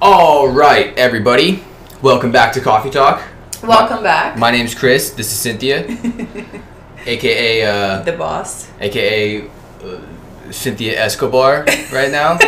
All right, everybody. Welcome back to Coffee Talk. Welcome back. My name's Chris. This is Cynthia, aka uh, the boss. aka uh, Cynthia Escobar. Right now,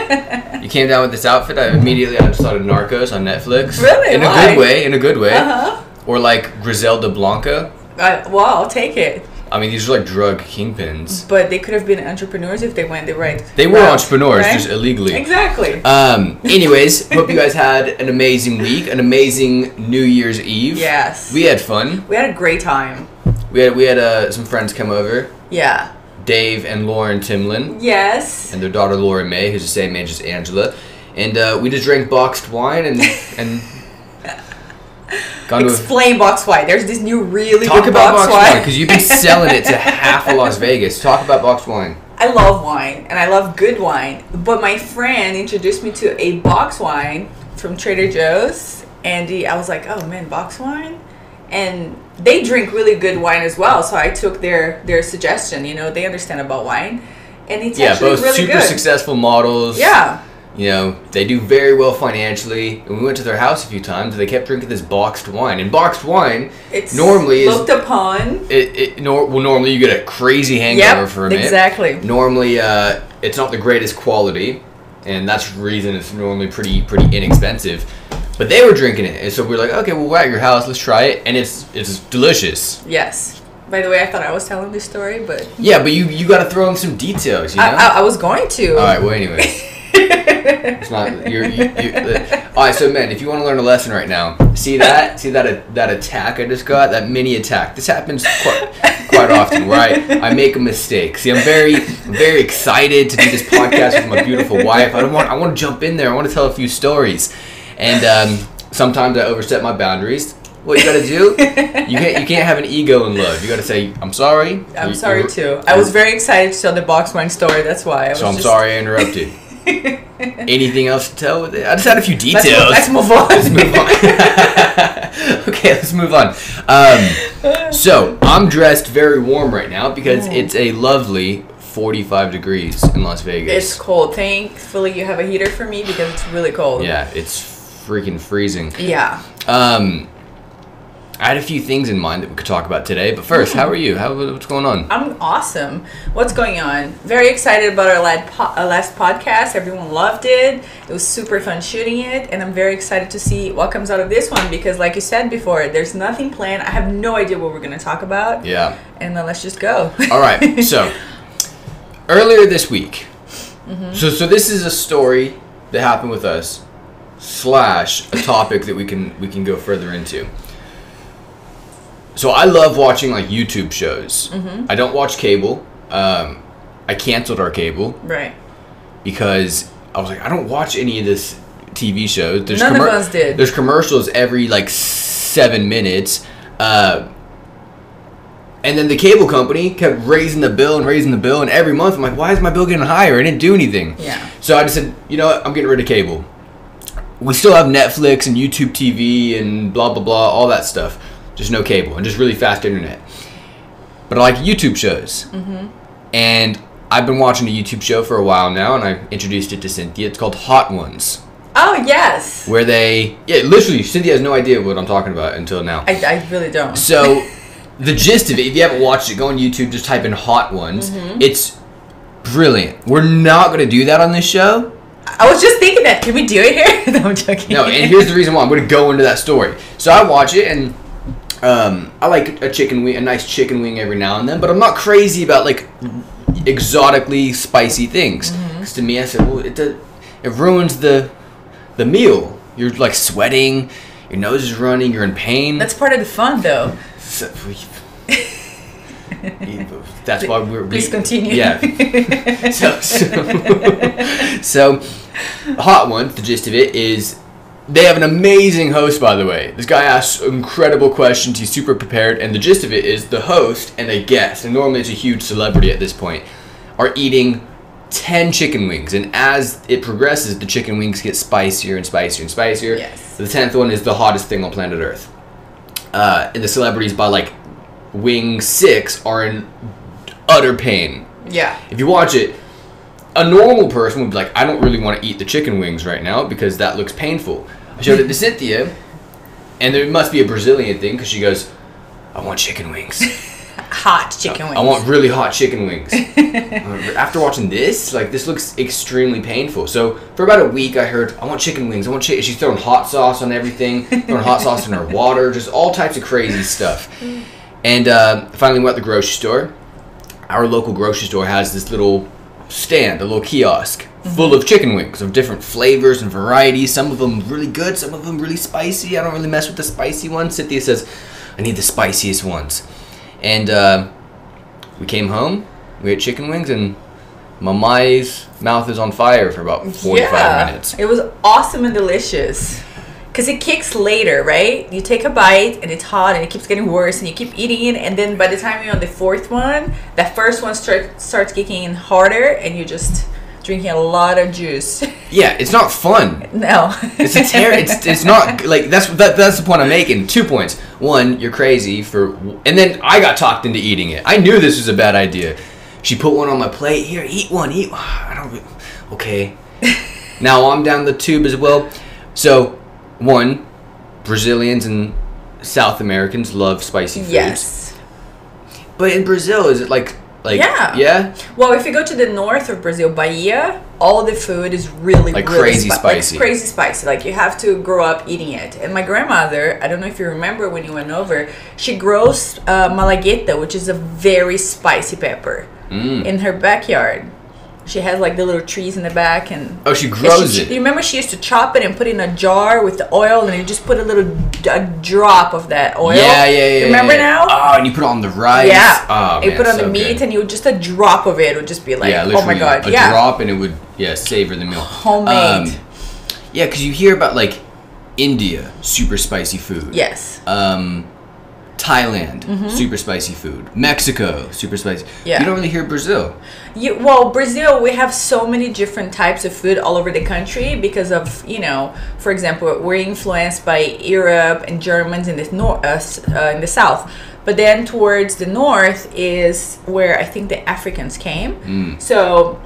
you came down with this outfit. I immediately I just thought of Narcos on Netflix. Really? In a good way. In a good way. Uh huh. Or like Griselda Blanca. Uh, well, I'll take it. I mean, these are like drug kingpins. But they could have been entrepreneurs if they went the right. They were route, entrepreneurs, right? just illegally. Exactly. Um. Anyways, hope you guys had an amazing week, an amazing New Year's Eve. yes. We had fun. we had a great time. We had we had uh, some friends come over, Yeah. Dave and Lauren Timlin, Yes. and their daughter Laura May, who's the same age as Angela, and uh, we just drank boxed wine and and gone to a, Explain box wine. There's this new really talk good about box, wine. because you've been selling it to half of Las Vegas. Talk about box wine. I love wine and I love good wine. But my friend introduced me to a box wine from Trader Joe's, Andy, I was like, "Oh man, box wine!" And they drink really good wine as well. So I took their their suggestion. You know, they understand about wine, and it's Yeah, actually both really super good. successful models. Yeah, You know, they do very well financially. And we went to their house a few times and they kept drinking this boxed wine. And boxed wine, it's Normally is- looked upon. it, it nor, well, normally you get a crazy hangover Yep, from it. exactly. Normally, uh, it's not the greatest quality, and that's the reason it's normally pretty pretty inexpensive. But they were drinking it, and so we are like, okay, well, we're at your house, let's try it, and it's it's delicious. Yes. By the way, I thought I was telling this story, but Yeah, but you you got to throw in some details, you know. I, I, I was going to. All right. Well, anyway, it's not you're. You, you, uh, all right. So, man, if you want to learn a lesson right now, see that see that uh, that attack I just got, that mini attack. This happens quite quite often, where I, I make a mistake. See, I'm very very excited to do this podcast with my beautiful wife. I don't want I want to jump in there. I want to tell a few stories, and um, sometimes I overstep my boundaries. What you got to do? You can't you can't have an ego in love. You got to say I'm sorry. I'm You- sorry too. I was very excited to tell the box wine story. That's why. I was So I'm just, sorry I interrupted. Anything else to tell with it? I just had a few Let's, details. let's move on. Let's move on. okay, let's move on. Um, so I'm dressed very warm right now because it's a lovely 45 degrees in Las Vegas. It's cold. Thankfully, you have a heater for me because it's really cold. yeah, it's freaking freezing. Yeah. Um, I had a few things in mind that we could talk about today, but first, how are you? How what's going on? I'm awesome. What's going on? Very excited about our uh, last podcast. Everyone loved it. It was super fun shooting it, and I'm very excited to see what comes out of this one because, like you said before, there's nothing planned. I have no idea what we're gonna talk about, Yeah. and then let's just go. All right. So earlier this week, so so this is a story that happened with us, slash a topic that we can we can go further into. So I love watching like YouTube shows. I don't watch cable. Um, I canceled our cable right. because I was like, I don't watch any of this TV shows. There's None of us did. There's commercials every like seven minutes. Uh, and then the cable company kept raising the bill and raising the bill, and every month I'm like, why is my bill getting higher? I didn't do anything. Yeah. So I just said, you know what, I'm getting rid of cable. We still have Netflix and YouTube TV and blah blah blah, all that stuff. Just no cable and just really fast internet. But I like YouTube shows. Mm-hmm. And I've been watching a YouTube show for a while now, and I introduced it to Cynthia. It's called Hot Ones, Oh yes. where they, yeah, literally, Cynthia has no idea what I'm talking about until now. I, I really don't. So, the gist of it, if you haven't watched it, go on YouTube, just type in Hot Ones. Mm-hmm. It's brilliant. We're not going to do that on this show. I was just thinking that. Can we do it here? no, I'm joking. No, and here's the reason why I'm going to go into that story. So I watch it, and um, I like a chicken wing, a nice chicken wing every now and then, but I'm not crazy about like exotically spicy things. Mm-hmm. Because to me, I said, well, it does, it ruins the the meal. You're like sweating, your nose is running, you're in pain. That's part of the fun, though. So- that's why we're. we- Please continue. Yeah. so, so, so, Hot one. the gist of it is they have an amazing host, by the way. This guy asks incredible questions. He's super prepared. And the gist of it is the host and a guest, and normally it's a huge celebrity at this point, are eating 10 chicken wings. And as it progresses, the chicken wings get spicier and spicier and spicier. Yes. The 10th one is the hottest thing on planet Earth. Uh, and the celebrities by like wing six are in utter pain. Yeah. If you watch it, a normal person would be like, I don't really want to eat the chicken wings right now because that looks painful. I showed it to Cynthia, and there must be a Brazilian thing because she goes, I want chicken wings. Hot chicken wings. I want really hot chicken wings. Uh, After watching this, like this looks extremely painful. So for about a week, I heard I want chicken wings. I want chicken. She's throwing hot sauce on everything, throwing hot sauce in her water, just all types of crazy stuff. And uh, finally, went to the grocery store. Our local grocery store has this little stand, a little kiosk full of chicken wings of different flavors and varieties. Some of them really good, some of them really spicy. I don't really mess with the spicy ones. Cynthia says, I need the spiciest ones. And uh, we came home, we ate chicken wings, and Mamai's mouth is on fire for about 45 minutes. It was awesome and delicious. Because it kicks later, right? You take a bite and it's hot and it keeps getting worse and you keep eating it. And then by the time you're on the fourth one, that first one start, starts kicking in harder and you're just drinking a lot of juice. Yeah, it's not fun. no. It's a terror. It's, it's not like that's that, that's the point I'm making. Two points. One, you're crazy for, and then I got talked into eating it. I knew this was a bad idea. She put one on my plate. Here, eat one. Eat. I don't. Okay. now I'm down the tube as well. So, one, Brazilians and South Americans love spicy foods. Yes. But in Brazil, is it like like Yeah. yeah? Well, if you go to the north of Brazil, Bahia, all the food is really Like really crazy spi- spicy. Like crazy spicy. Like you have to grow up eating it. And my grandmother, I don't know if you remember when you went over, she grows uh, malagueta, which is a very spicy pepper, Mm. in her backyard. She has like the little trees in the back, and Oh, she grows she- it. You remember she used to chop it and put it in a jar with the oil, and you just put a little d- a drop of that oil. Yeah, yeah, yeah. Remember yeah. now? Oh, and you put it on the rice. Yeah. Oh, you man, put on so the meat good. and you would just a drop of it would just be like, yeah, oh my god, a yeah, drop and it would yeah savor the meal. homemade. Um, yeah, because you hear about like India, super spicy food. yes, Um, Thailand, super spicy food. Mexico, super spicy. Mm-hmm. Yeah. You don't really hear Brazil. you, well, Brazil, we have so many different types of food all over the country because of you know, for example, we're influenced by Europe and Germans in the north, uh, uh, in the south. But then towards the north is where I think the Africans came. So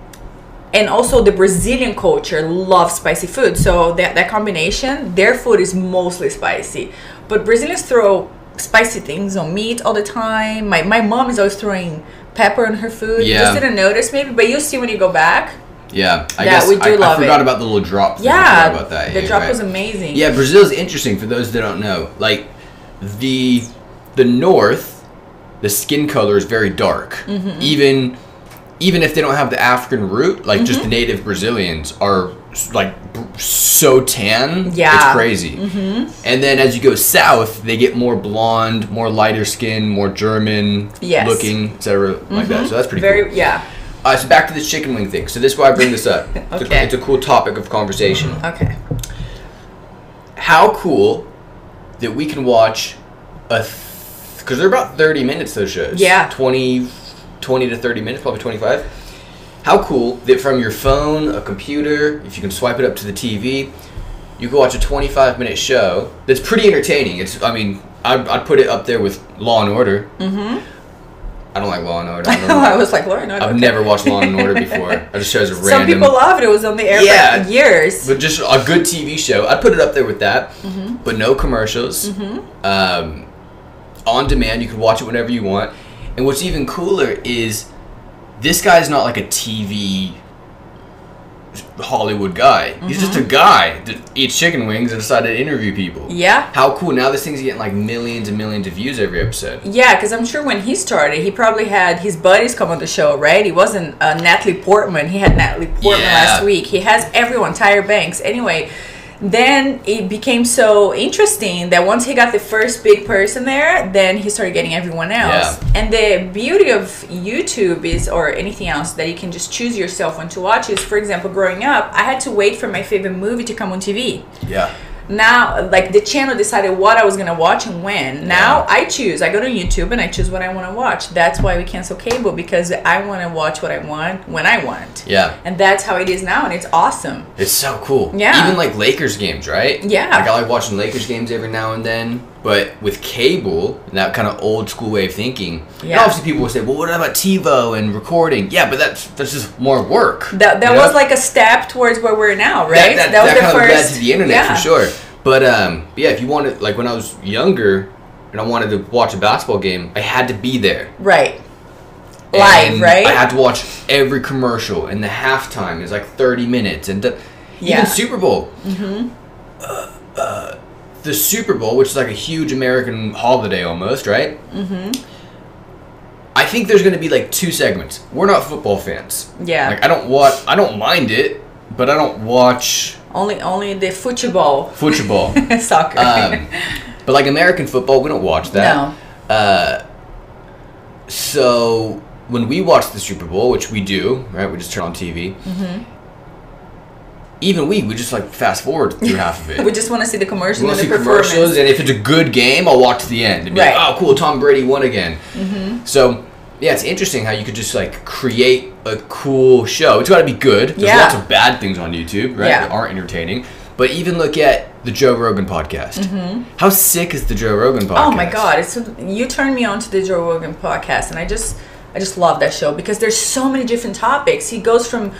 and also the Brazilian culture loves spicy food. So that that combination, their food is mostly spicy. But Brazilians throw spicy things on meat all the time. My my mom is always throwing pepper on her food. You just didn't notice maybe, but you'll see when you go back. Yeah, I Yeah, guess we do I, love I forgot it. about the little drop. Thing. Yeah, forgot about that. the Yeah, drop right. was amazing. Yeah, Brazil is interesting for those that don't know. Like the the north, the skin color is very dark. Mm-hmm. Even even if they don't have the African root, like Mm-hmm. just the native Brazilians are like so tan. Yeah. it's crazy. Mm-hmm. And then as you go south, they get more blonde, more lighter skin, more German Yes. Mm-hmm. looking, etc. Like that. So that's pretty Very cool. yeah. Uh, so back to this chicken wing thing. So this is why I bring this up. It's, a, Okay. it's a cool topic of conversation Okay. how cool that we can watch a because they're about 30 minutes those shows Yeah. 20 20 to 30 minutes probably 25 how cool that from your phone a computer if you can swipe it up to the tv you can watch a 25 minute show that's pretty entertaining it's i mean i'd, I'd put it up there with law and order mm-hmm i don't like law and order I, don't know. I was like, Lauren, i've never watched law and order before i just chose a Some random people loved it. It was on the air Yeah. for years. but just a good TV show. I'd put it up there with that, Mm-hmm. but no commercials. Um, on demand, you can watch it whenever you want. And what's even cooler is this guy's not like a TV Hollywood guy. He's just Mm-hmm. a guy that eats chicken wings and decided to interview people. yeah. How cool! Now this thing's getting like millions and millions of views every episode. Yeah, because I'm sure when he started, he probably had his buddies come on the show, right? He wasn't uh, Natalie Portman. He had Natalie Portman Yeah. last week. He has everyone, Tyra Banks. Anyway, then it became so interesting that once he got the first big person there, then he started getting everyone else. Yeah. And the beauty of YouTube is, or anything else, that you can just choose yourself when to watch is, for example, growing up, I had to wait for my favorite movie to come on TV Yeah. Now like the channel decided what i was to watch and when now Yeah. i choose i go to youtube and i choose what i want to watch that's why we cancel cable because i want to watch what i want when i want Yeah. and that's how it is now and it's awesome It's so cool. Yeah. Even like Lakers games, right? Yeah. Like I like watching Lakers games every now and then. But with cable and that kind of old school way of thinking, Yeah. obviously people will say, "Well, what about TiVo and recording?" Yeah, but that's that's just more work. That, that you know? was like a step towards where we're now, right? That, that, that kind of led to the internet yeah. for sure. But um, yeah, if you wanted, like when I was younger and I wanted to watch a basketball game, I had to be there. Right. Live, right? I had to watch every commercial, and the halftime is like 30 minutes, and the, Yeah. even Super Bowl. Mm-hmm. Uh, uh, the Super Bowl, which is like a huge American holiday almost, right? Mm-hmm. I think there's going to be like two segments. We're not football fans. Yeah. Like I don't watch. I don't mind it, but I don't watch Only only the football, football. soccer. um, but like American football, we don't watch that. no. Uh, so when we watch the Super Bowl, which we do, right? We just turn on TV. Mm-hmm. Even we, we just like fast forward through half of it. We just want to see the commercial We and want to see commercials, and if it's a good game, I'll walk to the end. And be like, Right. Mm-hmm. oh, cool, Tom Brady won again. Mhm. So, yeah, it's interesting how you could just like create a cool show. It's got to be good. There's Yeah. lots of bad things on YouTube, right? Yeah. That aren't entertaining. But even look at the Joe Rogan podcast. Mhm. How sick is the Joe Rogan podcast? Mm-hmm. Oh my god! It's you turned me on to the Joe Rogan podcast, and I just I just love that show because there's so many different topics. He goes from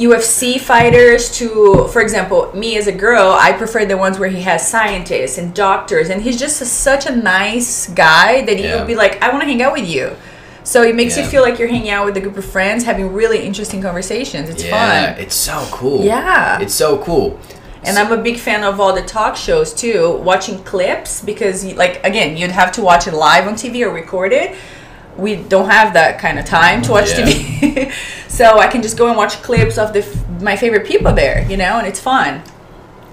UFC fighters to, for example, me as a girl, I prefer the ones where he has scientists and doctors, and he's just a, such a nice guy that he Yeah. would be like, I want to hang out with you. So it makes you feel like you're hanging out with a group of friends, having really interesting conversations. It's Yeah, fun. it's so cool. Yeah. It's so cool. And I'm a big fan of all the talk shows too, watching clips because, you- like, again, you'd have to watch it live on TV or record it. We don't have that kind of time to watch Yeah. TV, so I can just go and watch clips of the f- my favorite people there, you know, and it's fun.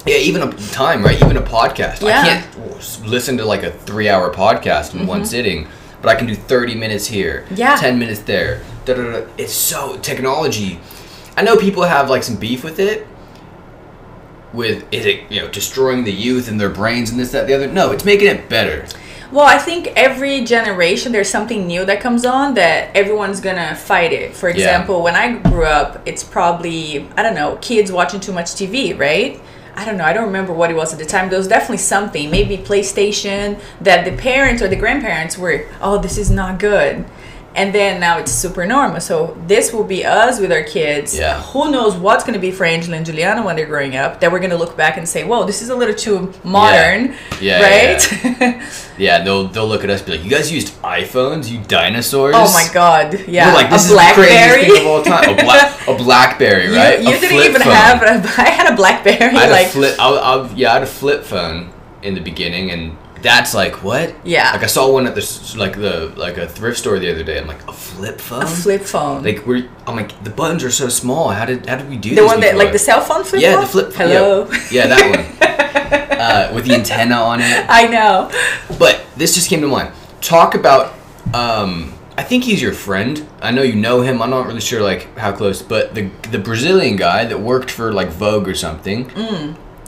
Yeah, even a time, right? Even a podcast. Yeah. I can't listen to like a three-hour podcast in one sitting, but I can do thirty minutes here, Mm-hmm. Yeah. ten minutes there. Da, da, da. It's so technology. I know people have like some beef with it. With is it you know destroying the youth and their brains and this that the other? No, it's making it better. Well, I think every generation there's something new that comes on that everyone's gonna fight it. For example, when I grew up, it's probably I don't know kids watching too much TV, right? I don't know. I don't remember what it was at the time. There was definitely something, maybe PlayStation, that the parents or the grandparents were, oh, this is not good. And then now it's super normal. So this will be us with our kids. Yeah. Who knows what's going to be for Angela and Juliana when they're growing up? That we're going to look back and say, whoa, this is a little too modern. Yeah, right? Yeah, they'll they'll look at us and be like, "You guys used iPhones, you dinosaurs." Oh my god! Yeah, We're like, this a is the craziest BlackBerry. thing of all time. A, black, a BlackBerry, You, right? you A didn't even phone. have. A, I had a BlackBerry. I had like a flip. I, I, yeah, I had a flip phone in the beginning, and that's like what? Yeah. Like I saw one at the like the like a thrift store the other day. I'm like, a flip phone. a flip phone. Like we're. I'm like, the buttons are so small. How did how did we do the this? one that like the cell phone flip yeah, phone. the flip. phone. Hello. Yeah, yeah that one. uh, with the antenna on it. I know. But this just came to mind. Talk about. Um, I think he's your friend. I know you know him. I'm not really sure like how close, but the the Brazilian guy that worked for like Vogue or something.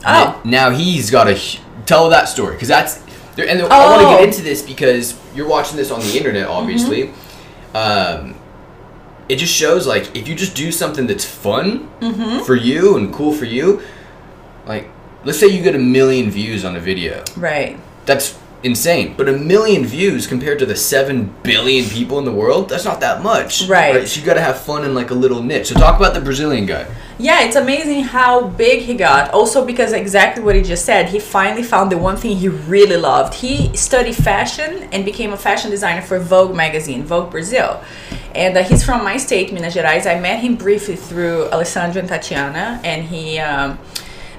Oh. Now he's got a tell that story because that's there, and I want to Oh. get into this because you're watching this on the internet, obviously. Mm-hmm. Um, it just shows like if you just do something that's fun Mm-hmm. for you and cool for you, like let's say you get a million views on a video Right. that's insane. But a million views compared to the seven billion people in the world, that's not that much. Right. So you got to have fun in like a little niche. So talk about the Brazilian guy. Yeah, it's amazing how big he got. Also, because exactly what he just said, he finally found the one thing he really loved. He studied fashion and became a fashion designer for Vogue magazine, Vogue Brazil. And uh, he's from my state, Minas Gerais. I met him briefly through Alessandra and Tatiana, and he. Um,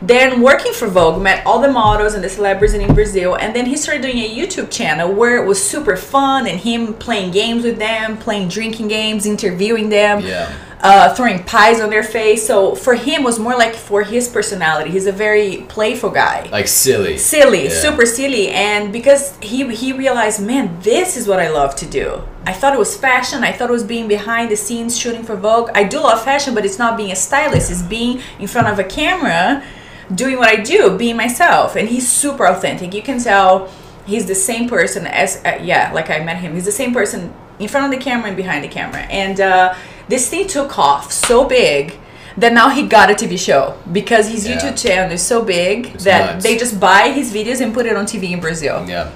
then working for Vogue, met all the models and the celebrities in Brazil, and then he started doing a YouTube channel where it was super fun and him playing games with them, playing drinking games, interviewing them Yeah. uh, throwing pies on their face. So for him, it was more like for his personality. He's a very playful guy, Like silly. silly, Yeah. super silly. And because he he realized, man, this is what I love to do. I thought it was fashion. I thought it was being behind the scenes shooting for Vogue. I do love fashion, but it's not being a stylist. It's being in front of a camera, doing what I do, being myself. And he's super authentic. You can tell he's the same person as uh, yeah, like I met him. He's the same person in front of the camera and behind the camera. And uh, this thing took off so big. that now he got a TV show because his Yeah. YouTube channel is so big It's that nuts. they just buy his videos and put it on TV in Brazil. Yeah.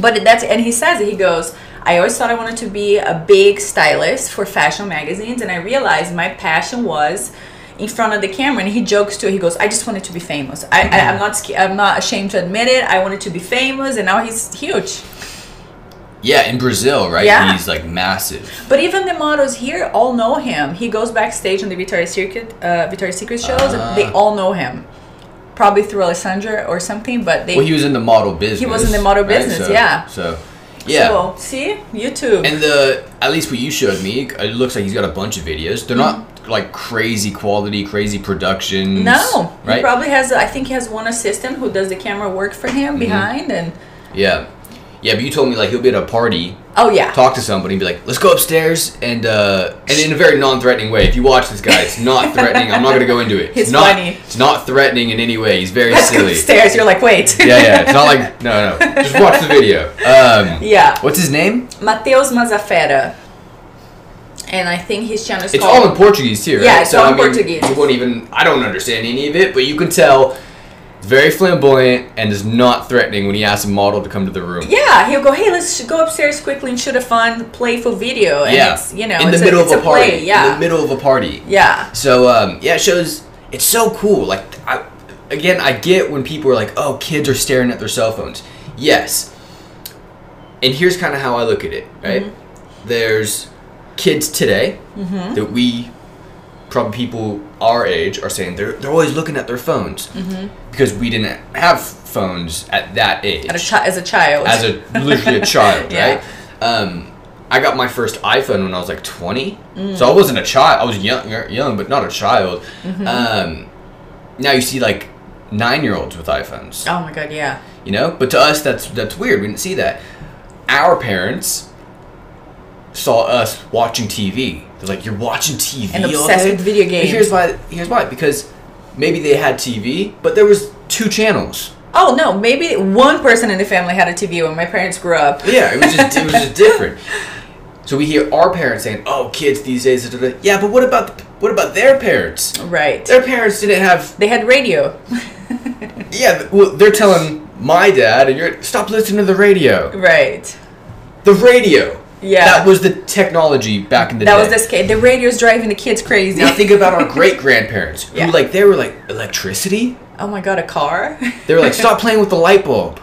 But that's and he says it, he goes, I always thought I wanted to be a big stylist for fashion magazines, and I realized my passion was in front of the camera. And he jokes too. He goes, I just wanted to be famous. I, I I'm not I'm not ashamed to admit it. I wanted to be famous, and now he's huge. Yeah, in Brazil, right? Yeah. He's like massive. But even the models here all know him. He goes backstage on the Victoria's Secret uh, Victoria's Secret shows. Ah. They all know him, probably through Alessandra or something. But they Well, he was in the model business. He was in the model right? business, So- yeah. So, yeah. So see YouTube. And the at least what you showed me, it looks like he's got a bunch of videos. They're not like crazy quality, crazy production. No, he right? probably has. I think he has one assistant who does the camera work for him Mm-hmm. behind, and yeah, yeah. But you told me like he'll be at a party, oh yeah, talk to somebody, and be like, "Let's go upstairs," and uh, and in a very non-threatening way. If you watch this guy, it's not threatening. I'm not gonna go into it. It's not. funny. It's not threatening in any way. He's very let's silly. upstairs. You're like, wait. yeah, yeah. It's not like no, no. Just watch the video. Um, Yeah. What's his name? Matheus Mazzafera, and I think his channel is It's called. all in Portuguese here. right? Yeah, it's all in I mean, Portuguese. You won't even. I don't understand any of it, but you can tell it's very flamboyant and is not threatening when he asks a model to come to the room. yeah, he'll go. Hey, let's go upstairs quickly and shoot a fun, playful video. And Yeah. it's you know in the middle a, of a, party. Play. Yeah, In the middle of a party. yeah, So um, yeah, it shows. It's so cool. Like I, again, I get when people are like, "Oh, kids are staring at their cell phones." Yes. And here's kind of how I look at it. Right. Mm-hmm. There's kids today that we probably people our age are saying they're they're always looking at their phones because we didn't have phones at that age At a chi- as a child. as a literally a child, Yeah. right? Um, I got my first iPhone when I was like 20, Mm. so I wasn't a child. I was young, young, but not a child. Mm-hmm. Um, now you see like nine-year-olds with iPhones, oh my god, yeah. you know. But to us, that's that's weird. We didn't see that. Our parents saw us watching TV. They're like, "You're watching TV And obsessed with video games. Here's why. Here's why. Because maybe they had TV, but there was two channels. Oh no, maybe one person in the family had a TV when my parents grew up. Yeah, it was just it was just different. So we hear our parents saying, "Oh, kids these days." Da, da, da. Yeah, but what about the, what about their parents? Right. Their parents didn't have. They had radio. Yeah, well, they're telling my dad, and you're stop listening to the radio. right. The radio. Yeah. That was the technology back in the That day. That was this kid. The radio's driving the kids crazy. Now think about our great grandparents Yeah. who like they were like electricity. oh my god, a car? They were like, stop playing with the light bulb.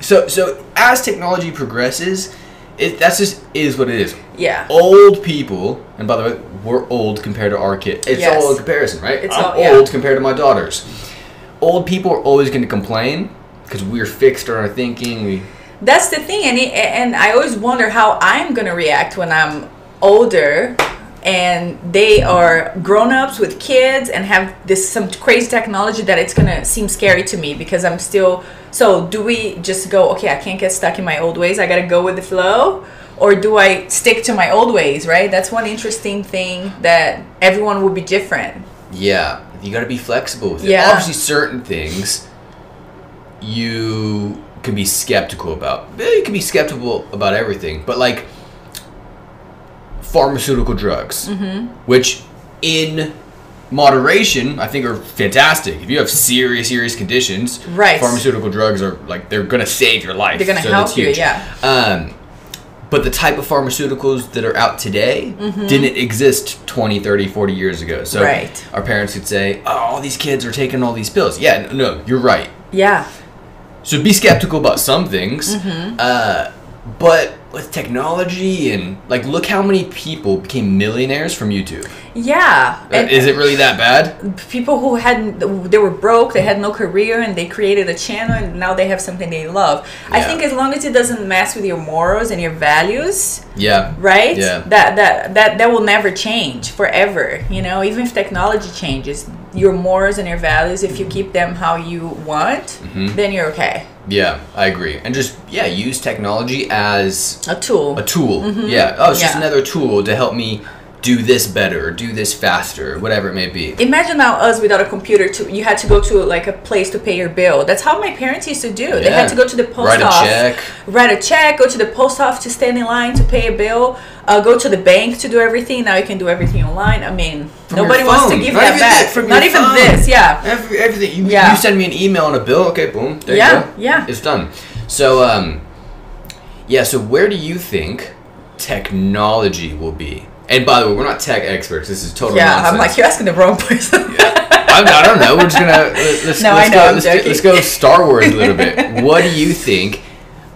So so as technology progresses, it that's just is what it is. yeah. old people, and by the way, we're old compared to our kids. It's Yes. all a comparison, right? It's I'm all- yeah. old compared to my daughters. Old people are always going to complain because we're fixed on our thinking. We, That's the thing, and it, and I always wonder how I'm gonna react when I'm older, and they are grown ups with kids and have this some crazy technology that it's gonna seem scary to me because I'm still. So do we just go? Okay, I can't get stuck in my old ways. I gotta go with the flow. Or do I stick to my old ways, right? That's one interesting thing that everyone will be different. yeah, you got to be flexible with it. Yeah. Obviously, certain things you can be skeptical about. You can be skeptical about everything, but like pharmaceutical drugs, Mm-hmm. which in moderation I think are fantastic. If you have serious, serious conditions, Right. pharmaceutical drugs are like they're gonna save your life. They're gonna so help you, yeah. Um, but the type of pharmaceuticals that are out today Mm-hmm. didn't exist 20, 30, 40 years ago. So Right. our parents could say, "Oh, all these kids are taking all these pills." Yeah, no, no you're right. Yeah. So be skeptical about some things. Mm-hmm. Uh, but with technology and like, look how many people became millionaires from YouTube. Yeah. Uh, Is it really that bad? people who hadn't they were broke they had no career and they created a channel and now they have something they love i think as long as it doesn't mess with your morals and your values Yeah. right Yeah. that that that that will never change forever you know even if technology changes your morals and your values if you keep them how you want Mm-hmm. then you're okay Yeah, I agree. And just yeah, use technology as a tool a tool. Yeah. Oh, it's just another tool to help me do this better or do this faster or whatever it may be. Imagine now us without a computer. To you had to go to like a place to pay your bill. That's how my parents used to do. They had to go to the post Write a office, check. write a check, go to the post office to stand in line to pay a bill, uh, go to the bank to do everything. Now you can do everything online. I mean, From nobody wants to give Not that back. thi- from Not even phone. this. Yeah. Every, everything you, Yeah. you send me an email and a bill, okay, boom, there Yeah, you go. yeah. It's done. So um yeah, so where do you think technology will be? And by the way, we're not tech experts. This is total Yeah, nonsense. I'm like you're asking the wrong person. I, I don't know. We're just gonna let- let's, No, let's I know, go. I'm let's, go joking. let's go Star Wars a little bit. What do you think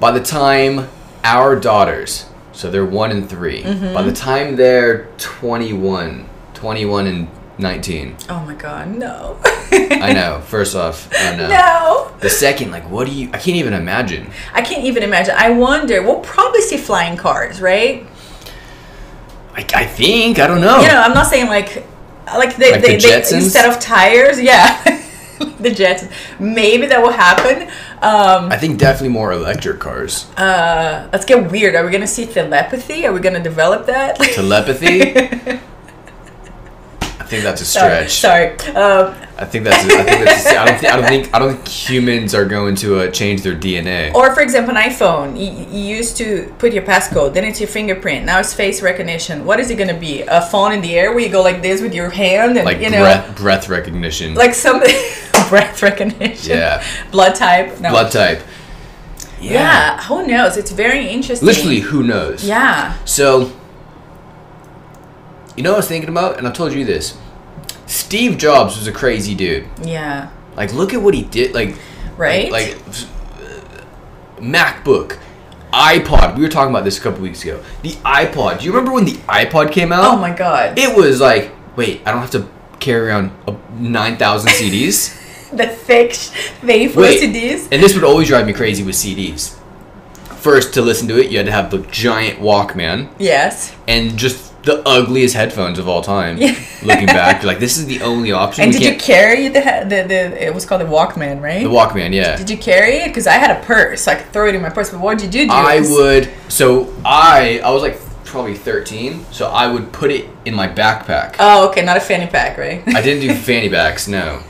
by the time our daughters, so they're one and 3 Mm-hmm. by the time they're 21, 21 and 19? oh my god, no. I know. First off, I know. No. The second, like, what do you? I can't even imagine. I can't even imagine. I wonder. We'll probably see flying cars, right? I, I think I don't know. You know, I'm not saying like, like they, Like they, the they instead of tires, yeah, the Jetsons. Maybe that will happen. Um, I think definitely more electric cars. uh, let's get weird. Are we gonna see telepathy? Are we gonna develop that? Telepathy. I think that's a stretch. sorry. Um, I think that's. I think that's. I don't think. I don't think. I don't think humans are going to uh, change their DNA. or for example, an iPhone. You, you used to put your passcode, then it's your fingerprint. Now it's face recognition. What is it gonna be? A phone in the air where you go like this with your hand, and Like you know, breath, breath recognition. like something. breath recognition. Yeah. Blood type. No. blood type. Yeah. Who knows? It's very interesting. Literally, who knows? Yeah. So, you know what I was thinking about, and I've told you this. Steve Jobs was a crazy dude. Yeah. Like, look at what he did. Like, Right? Like, like uh, MacBook, iPod. We were talking about this a couple weeks ago. The iPod. Do you remember when the iPod came out? Oh my god. It was like, wait, I don't have to carry around a nine thousand CDs. the for Wait. CDs. And this would always drive me crazy with CDs. First, to listen to it, you had to have the giant Walkman Yes. and just the ugliest headphones of all time. Yeah. Looking back, like, this is the only option. And did you can't. carry the, he- the the? It was called the Walkman, right? the Walkman, yeah. Did you carry it? Because I had a purse, so I could throw it in my purse. But what did you do? I would. So I, I was like probably 13, so I would put it in my backpack. Oh, okay, not a fanny pack, right? I didn't do fanny packs. No,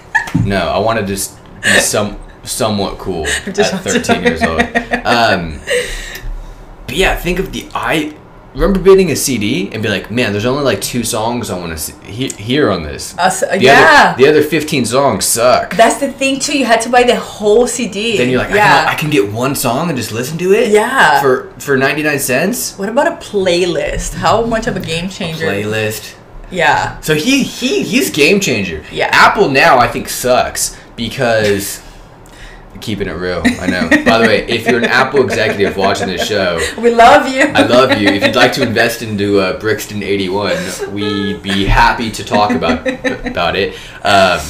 no. I wanted to just be some somewhat cool Just at 13 years old. Um, but yeah, think of the I. Remember getting a CD and be like, man, there's only like two songs I want to he- hear on this. Uh, so- The yeah. Other, the other 15 songs suck. That's the thing too. You had to buy the whole CD. then you're like, I, yeah. can, I can get one song and just listen to it. Yeah. For for 99 cents. what about a playlist? How much of a game changer? Playlist. Yeah. So he he he's game changer. Yeah. Apple now I think sucks because keeping it real. I know. By the way, if you're an Apple executive watching this show, We love you. I love you. If you'd like to invest into uh, Brixton 81, we'd be happy to talk about about it. Um,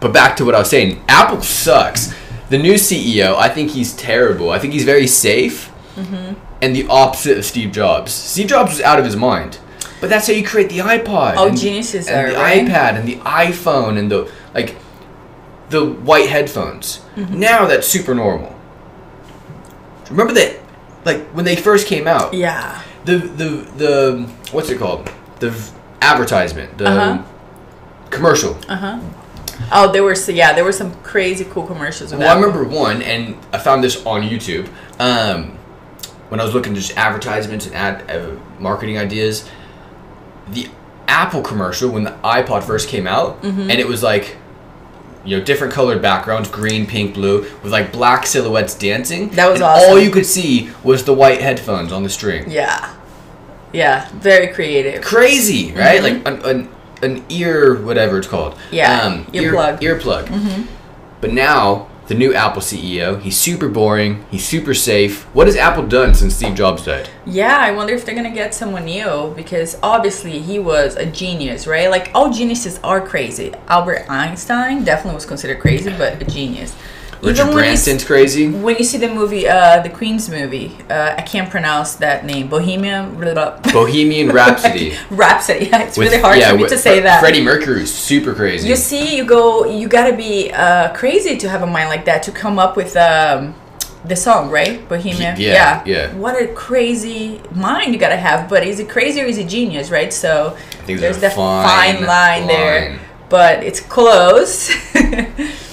but back to what I was saying. Apple sucks. The new CEO, I think he's terrible. I think he's very safe, Mm-hmm. and the opposite of Steve Jobs. Steve Jobs was out of his mind. But that's how you create the iPod. All and- geniuses and are, the right? iPad and the iPhone and the like the white headphones. Mm-hmm. Now that's super normal. Remember that like when they first came out, yeah. the the the what's it called? The v- advertisement, the Uh-huh. commercial. Uh huh. Oh, there were so yeah, there were some crazy cool commercials. Well, I remember one, and I found this on YouTube. Um, when I was looking just advertisements and ad uh, marketing ideas, the Apple commercial when the iPod first came out, Mm-hmm. and it was like, you know, different colored backgrounds, green, pink, blue, with like black silhouettes dancing. That was awesome. All you could see was the white headphones on the string. Yeah. Yeah. Very creative. Crazy, right? Like an, an an ear, whatever it's called. Um, Yeah, ear- earplug. Earplug. But now the new Apple CEO, he's super boring. He's super safe. What has Apple done since Steve Jobs died? Yeah, I wonder if they're gonna get someone new because obviously he was a genius, right? Like all geniuses are crazy. Albert Einstein definitely was considered crazy, but a genius. Richard Even Branson's crazy. when you see the movie, uh, the Queen's movie, uh, I can't pronounce that name. Bohemian blah, blah, blah. Bohemian Rhapsody. Rhapsody. Yeah, it's With- really hard for me to say that. Freddie Mercury's super crazy. You see, you go, you gotta be uh, crazy to have a mind like that to come up with um, the song, right? Bohemian. He- yeah, yeah. What a crazy mind you gotta have. But is it crazy or is it genius, right? So there's there's the fine, fine line, there. But it's close.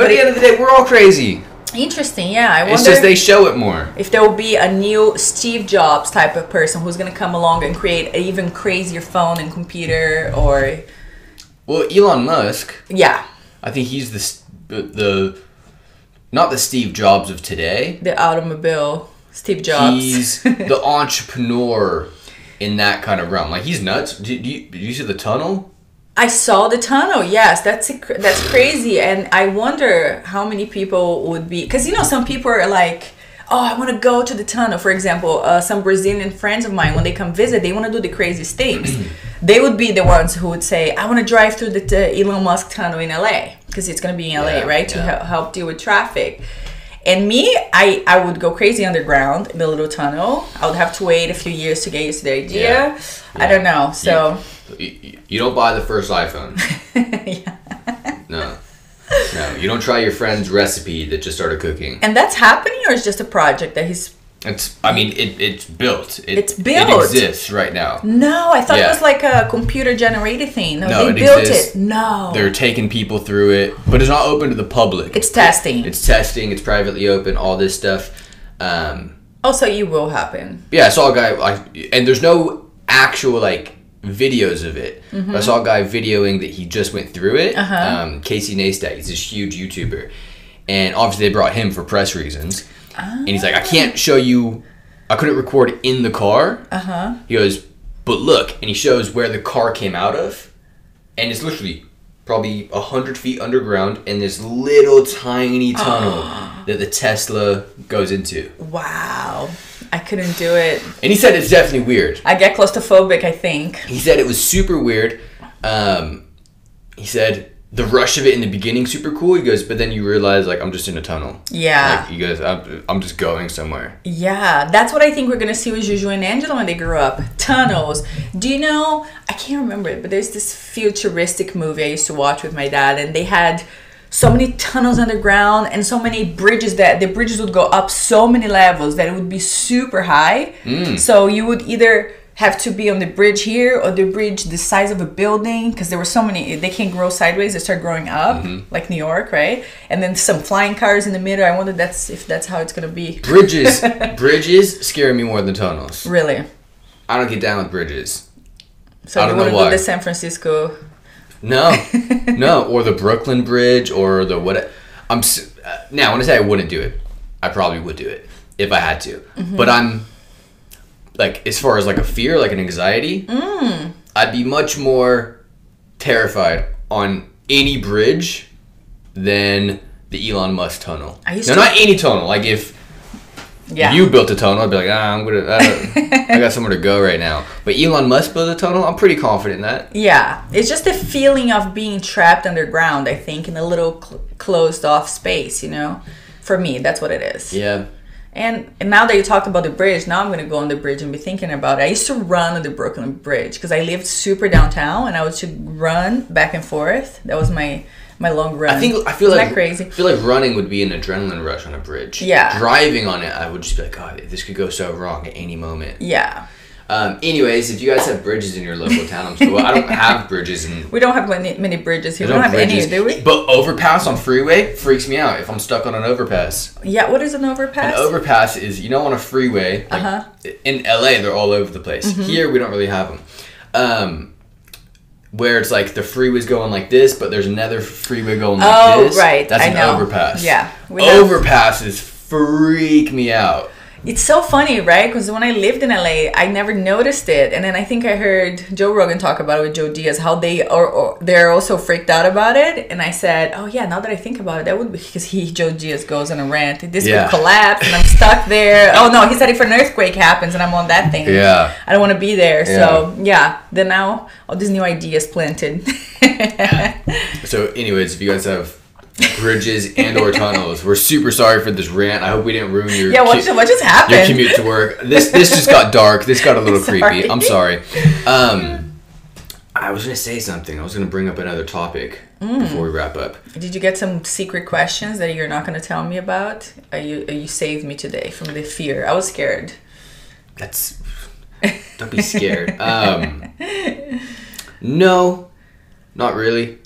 But at the end of the day, we're all crazy. Interesting, yeah. I wonder It's just they show it more. if there will be a new Steve Jobs type of person who's gonna come along and create an even crazier phone and computer, or Well, Elon Musk, yeah, I think he's the the, not the Steve Jobs of today. the automobile Steve Jobs. He's the entrepreneur in that kind of realm. Like he's nuts. Did you, did you see the tunnel? I saw the tunnel. Yes, that's a, that's crazy, and I wonder how many people would be because you know some people are like, oh, I want to go to the tunnel. For example, uh, some Brazilian friends of mine when they come visit, they want to do the craziest things. they would be the ones who would say, I want to drive through the t- Elon Musk tunnel in LA because it's gonna be in LA, Yeah, right, to yeah. hel- help deal with traffic. And me, I, I would go crazy underground in the little tunnel. I would have to wait a few years to get used to the idea. Yeah. I don't know. So You, you- you don't buy the first iPhone. yeah. No. No, you don't try your friend's recipe that just started cooking. And that's happening, or it's just a project that he's. It's. I mean, it, it's built. It, It's built. It exists right now. No, I thought it was like a computer generated thing. No, No, they it built exists. it. No, They're taking people through it, but it's not open to the public. it's testing. It's testing. It's privately open. All this stuff. Um, also, you will happen. yeah, I saw a guy. Like, and there's no actual like videos of it. But I saw a guy videoing that he just went through it. Uh-huh. Um, Casey Neistat. He's this huge YouTuber, and obviously they brought him for press reasons. And he's like, I can't show you. I couldn't record in the car. Uh huh. He goes, but look, and he shows where the car came out of, and it's literally probably a hundred feet underground in this little tiny tunnel that the Tesla goes into. Wow, I couldn't do it. And he said it's definitely weird. I get claustrophobic. I think. He said it was super weird. Um, he said the rush of it in the beginning super cool. you guys but then you realize like I'm just in a tunnel. Yeah. Like he goes, I'm, I'm just going somewhere. Yeah, that's what I think we're gonna see with Juju and Angela when they grow up. Tunnels. Do you know? I can't remember it, but there's this futuristic movie I used to watch with my dad, and they had so many tunnels underground and so many bridges that the bridges would go up so many levels that it would be super high. Mm. So you would either have to be on the bridge here or the bridge the size of a building because there were so many they can't grow sideways they start growing up like new york right and then some flying cars in the middle i wonder that's if that's how it's gonna be Bridges, bridges scare me more than tunnels. Really? I don't get down with bridges. So I don't know want to do the San Francisco? No, no, or the Brooklyn Bridge, or the what? I'm uh, now when I say I wouldn't do it, I probably would do it if I had to. Mm-hmm. But I'm like, as far as like a fear, like an anxiety, Mm. I'd be much more terrified on any bridge than the Elon Musk tunnel. I used no, to- not any tunnel. Like if Yeah. you built a tunnel, I'd be like, ah, I'm gonna, I, I got somewhere to go right now. But Elon Musk built a tunnel. I'm pretty confident in that. yeah. It's just the feeling of being trapped underground. I think in a little cl- closed off space. You know, for me, that's what it is. Yeah. And, and now that you talked about the bridge, now I'm gonna go on the bridge and be thinking about it. I used to run on the Brooklyn Bridge because I lived super downtown, and I would just run back and forth. That was my my long run. I think I feel Isn't like crazy. I feel like running would be an adrenaline rush on a bridge. Yeah. Driving on it, I would just be like, God, this could go so wrong at any moment. Yeah. Um, anyways, if you guys have bridges in your local town, I'm well, I don't have bridges in. We don't have many, many bridges here. We don't have bridges, any, do we? But overpass on freeway freaks me out if I'm stuck on an overpass. Yeah. What is an overpass? An overpass is you know on a freeway. Like Uh-huh. In LA, they're all over the place. Mm-hmm. Here, we don't really have them. Um, where it's like the freeway's going like this, but there's another freeway going like Oh, this. right, That's I an know. overpass. Yeah, Overpasses freak me out. It's so funny, right? Because when I lived in LA, I never noticed it, and then I think I heard Joe Rogan talk about it with Joe Diaz, how they are or they're also freaked out about it. And I said, "Oh yeah, now that I think about it, that would be because he Joe Diaz goes on a rant. This Yeah. could collapse, and I'm stuck there. oh no, he said if an earthquake happens and I'm on that thing, Yeah. I don't want to be there. So yeah, then now all these new ideas planted. So, anyways, if you guys have bridges and or tunnels, we're super sorry for this rant. I hope we didn't ruin your yeah, what, cu- what just happened? your commute to work. This this just got dark. This got a little Sorry. creepy. I'm sorry. Um, I was gonna say something. I was gonna bring up another topic Mm. before we wrap up. Did you get some secret questions that you're not going to tell me about? Are you are you saved me today from the fear? I was scared. That's don't be scared. um, no, not really.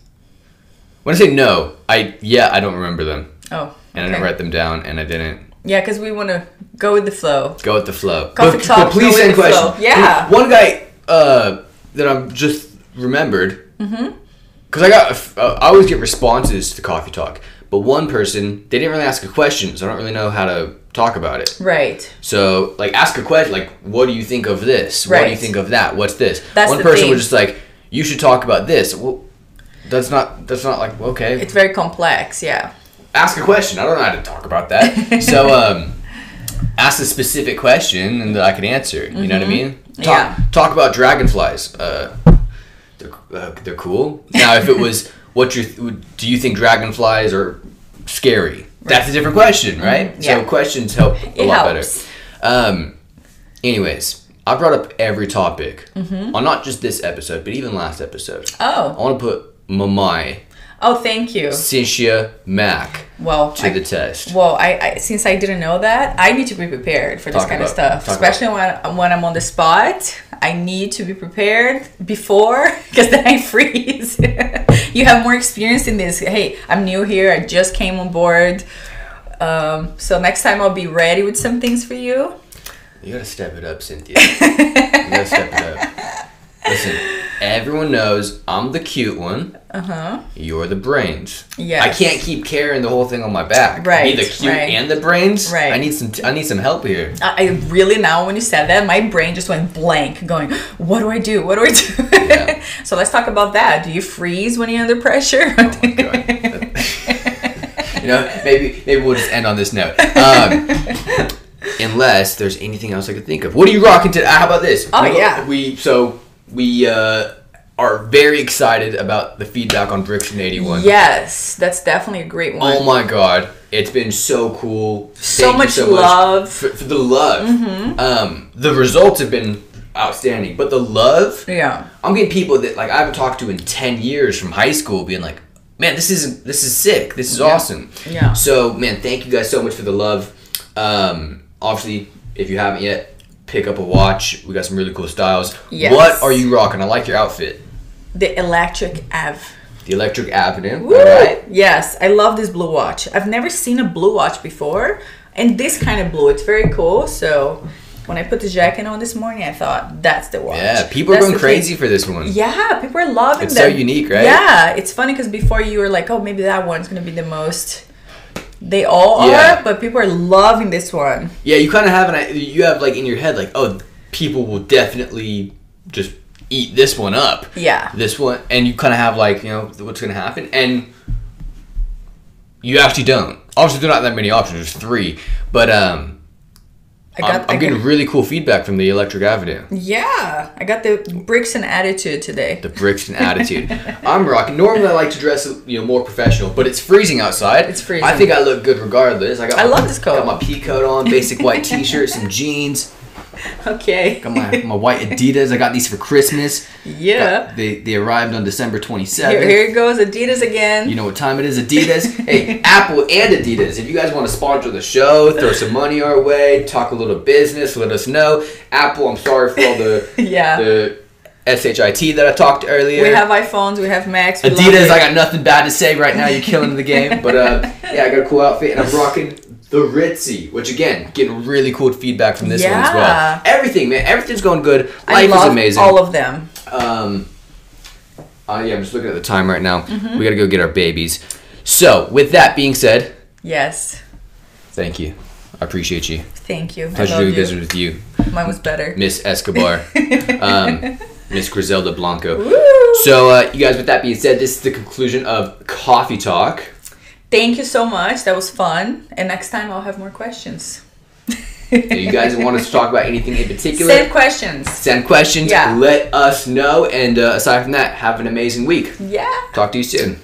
When I say no, I yeah, I don't remember them, Oh, and I didn't write them down, and I didn't Yeah, because we want to go with the flow. go with the flow. Coffee talk, go with the flow. Yeah. One guy uh, that I'm just remembered. Mm-hmm. Because I got, uh, I always get responses to coffee talk, but one person they didn't really ask a question, so I don't really know how to talk about it. Right. So, like, ask a question, like, what do you think of this? Right. What do you think of that? What's this? That's One person thing. was just like, you should talk about this. Well, that's not, that's not like, okay. It's very complex. Yeah. ask a question. I don't know how to talk about that. so, um, ask a specific question and that I can answer. You know what I mean? Talk, Mm-hmm. Yeah. talk about dragonflies. Uh, they're, uh, they're cool. Now, if it was, what you do you think dragonflies are scary? That's a different question, right? Mm-hmm. Yeah. So questions help a It lot helps. better. Um, anyways, I brought up every topic Mm-hmm. on not just this episode, but even last episode. Oh. I want to put Mamai, Oh, thank you. Cynthia Mack Well, to I, the test. well, I, I since I didn't know that, I need to be prepared for this Talk kind of stuff, talk especially when when I'm on the spot. I need to be prepared before, because then I freeze. you have more experience in this. Hey, I'm new here. I just came on board. Um, so next time I'll be ready with some things for you. You gotta step it up, Cynthia. you gotta step it up. Listen, everyone knows I'm the cute one. Uh huh. You're the brains. Yeah. I can't keep carrying the whole thing on my back. Right, Be the cute right. and the brains. Right. I need some. I need some help here. I I really now when you said that, my brain just went blank, going, "What do I do? What do I do?" Yeah. so let's talk about that. Do you freeze when you're under pressure? Oh my god. you know, maybe maybe we'll just end on this note. Um, unless there's anything else I could think of. What are you rocking today? How about this? Oh, We- yeah. We so we uh, are very excited about the feedback on eighty one. yes, that's definitely a great one. Oh my god, it's been so cool. So Thank much love. Mm-hmm. for, for the love. Um, the results have been outstanding, but the love, Yeah. I'm getting people that like I haven't talked to in ten years from high school, being like, "Man, this is this is sick. This is Yeah. awesome." Yeah. So, man, thank you guys so much for the love. Um, obviously, if you haven't yet, pick up a watch. We got some really cool styles. Yes. What are you rocking? I like your outfit. The Electric Ave. The Electric Avenue. Woo! All right. Yes, I love this blue watch. I've never seen a blue watch before, and this kind of blue. It's very cool. So when I put the jacket on this morning, I thought that's the watch. Yeah, people are going crazy thing. for this one. Yeah, people are loving it. It's them. so unique, right? Yeah, it's funny because before you were like, oh, maybe that one's gonna be the most. They all Yeah. are, but people are loving this one. Yeah, you kind of have an you have like in your head like, oh, people will definitely just eat this one up. Yeah. This one, and you kind of have like you know what's gonna happen, and you actually don't. Obviously, there are not that many options. There's three, but um, I I'm, got. I'm I getting got really cool feedback from the Electric Avenue. yeah, I got the Brixton attitude today. The Brixton attitude. I'm rocking. Normally, I like to dress you know more professional, but it's freezing outside. It's freezing. I think I look good regardless. I got. I my- love this coat. Got my pea coat on, basic white T-shirt, some jeans. Okay. Got my, my white Adidas. I got these for Christmas. Yeah. Got- they they arrived on December 27th. Here, here it goes, Adidas again. You know what time it is? Adidas. hey, Apple and Adidas. If you guys want to sponsor the show, throw some money our way, talk a little business, let us know. Apple, I'm sorry for all the yeah. the shit that I talked earlier. we have iPhones, we have Macs. We Adidas. I got nothing bad to say right now. You're killing the game. But uh, yeah, I got a cool outfit, and I'm rocking the Ritzy, which again, getting really cool feedback from this one as well. Everything, man, everything's going good. Life is amazing. all of them. Um, uh, yeah, I'm just looking at the time right now. Mm-hmm. We gotta go get our babies. So, with that being said, Yes. thank you. I appreciate you. Thank you. Pleasure doing you. business with you, Mine was better. Miss Escobar, um, Miss Griselda Blanco. Woo! So, uh, you guys, with that being said, this is the conclusion of Coffee Talk. Thank you so much. That was fun. And next time I'll have more questions. If you guys want us to talk about anything in particular, Send questions. send questions. Yeah. Let us know. And uh, aside from that, have an amazing week. Yeah. Talk to you soon.